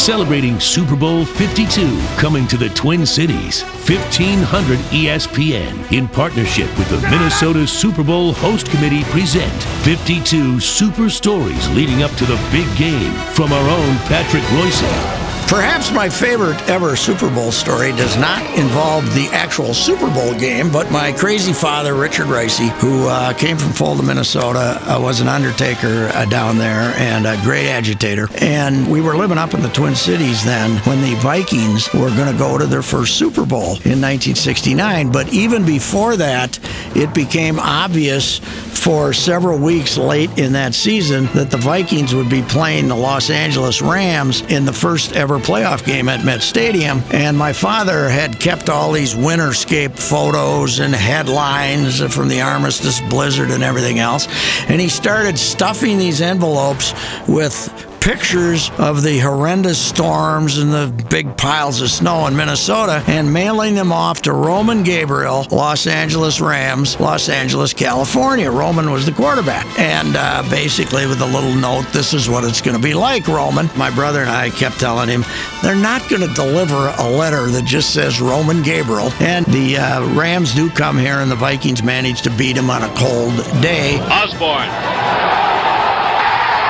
celebrating Super Bowl 52 coming to the Twin Cities. 1500 ESPN in partnership with the Minnesota Super Bowl Host Committee present 52 super stories leading up to the big game from our own Patrick Reusse. Perhaps my favorite ever Super Bowl story does not involve the actual Super Bowl game, but my crazy father, Richard Reusse, who uh, came from Fulda, Minnesota, uh, was an undertaker uh, down there and a great agitator. And we were living up in the Twin Cities then when the Vikings were going to go to their first Super Bowl in 1969. But even before that, it became obvious for several weeks late in that season that the Vikings would be playing the Los Angeles Rams in the first ever playoff game at Met Stadium. And my father had kept all these winterscape photos and headlines from the Armistice Blizzard and everything else. And he started stuffing these envelopes with pictures of the horrendous storms and the big piles of snow in Minnesota and mailing them off to Roman Gabriel, Los Angeles Rams, Los Angeles, California. Roman was the quarterback. And uh, basically, with a little note, this is what it's going to be like, Roman. My brother and I kept telling him, they're not going to deliver a letter that just says Roman Gabriel. And the uh, Rams do come here, and the Vikings manage to beat him on a cold day. Osborn.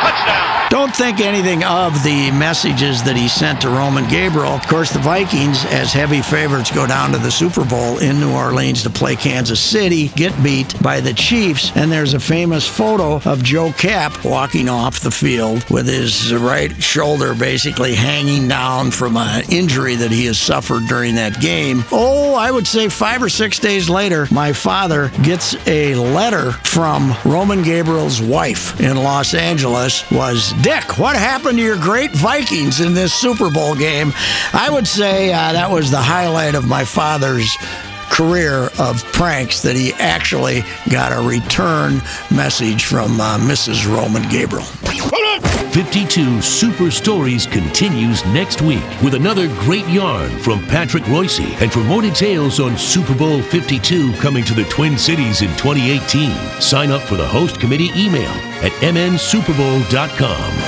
Touchdown. Don't think anything of the messages that he sent to Roman Gabriel. Of course, the Vikings, as heavy favorites, go down to the Super Bowl in New Orleans to play Kansas City, get beat by the Chiefs, and there's a famous photo of Joe Kapp walking off the field with his right shoulder basically hanging down from an injury that he has suffered during that game. Oh, I would say five or six days later, my father gets a letter from Roman Gabriel's wife in Los Angeles was Dick, what happened to your great Vikings in this Super Bowl game? I would say uh, that was the highlight of my father's career of pranks that he actually got a return message from uh, Mrs. Roman Gabriel. 52 Super Stories continues next week with another great yarn from Patrick Reusse. And for more details on Super Bowl 52 coming to the Twin Cities in 2018, sign up for the host committee email at mnsuperbowl.com.